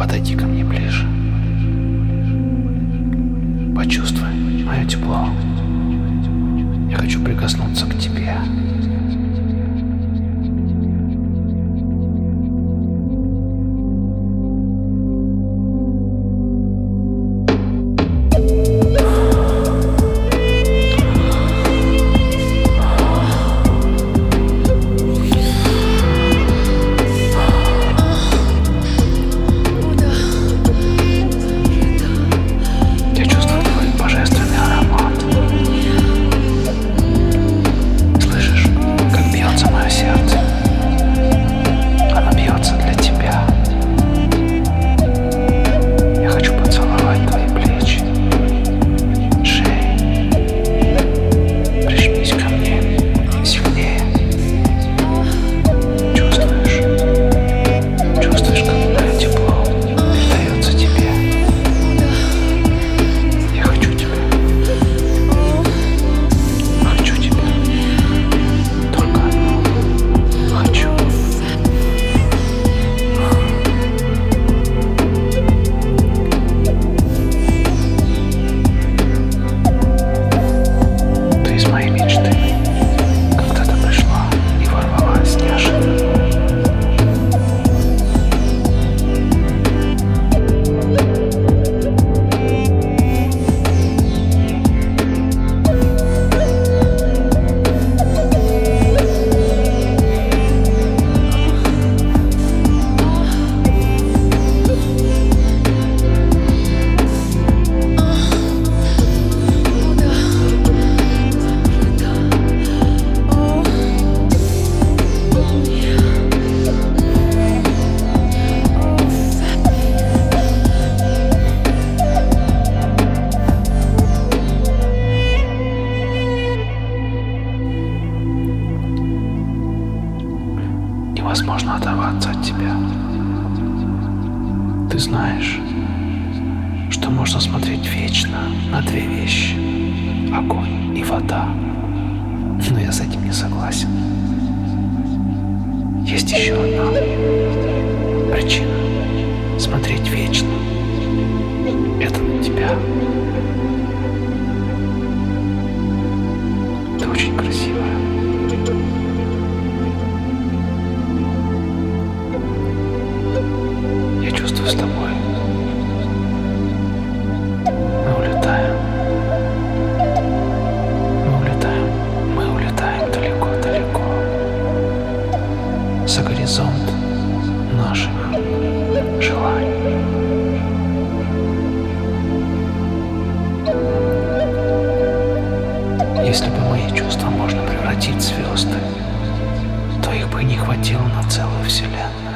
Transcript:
Подойди ко мне ближе. Почувствуй мое тепло. Я хочу прикоснуться к тебе. Невозможно оторваться от тебя. Ты знаешь, что можно смотреть вечно на две вещи — огонь и вода. Но я с этим не согласен. Есть еще одна причина смотреть вечно. Это на тебя. Можно превратить в звезды, то их бы не хватило на целую вселенную.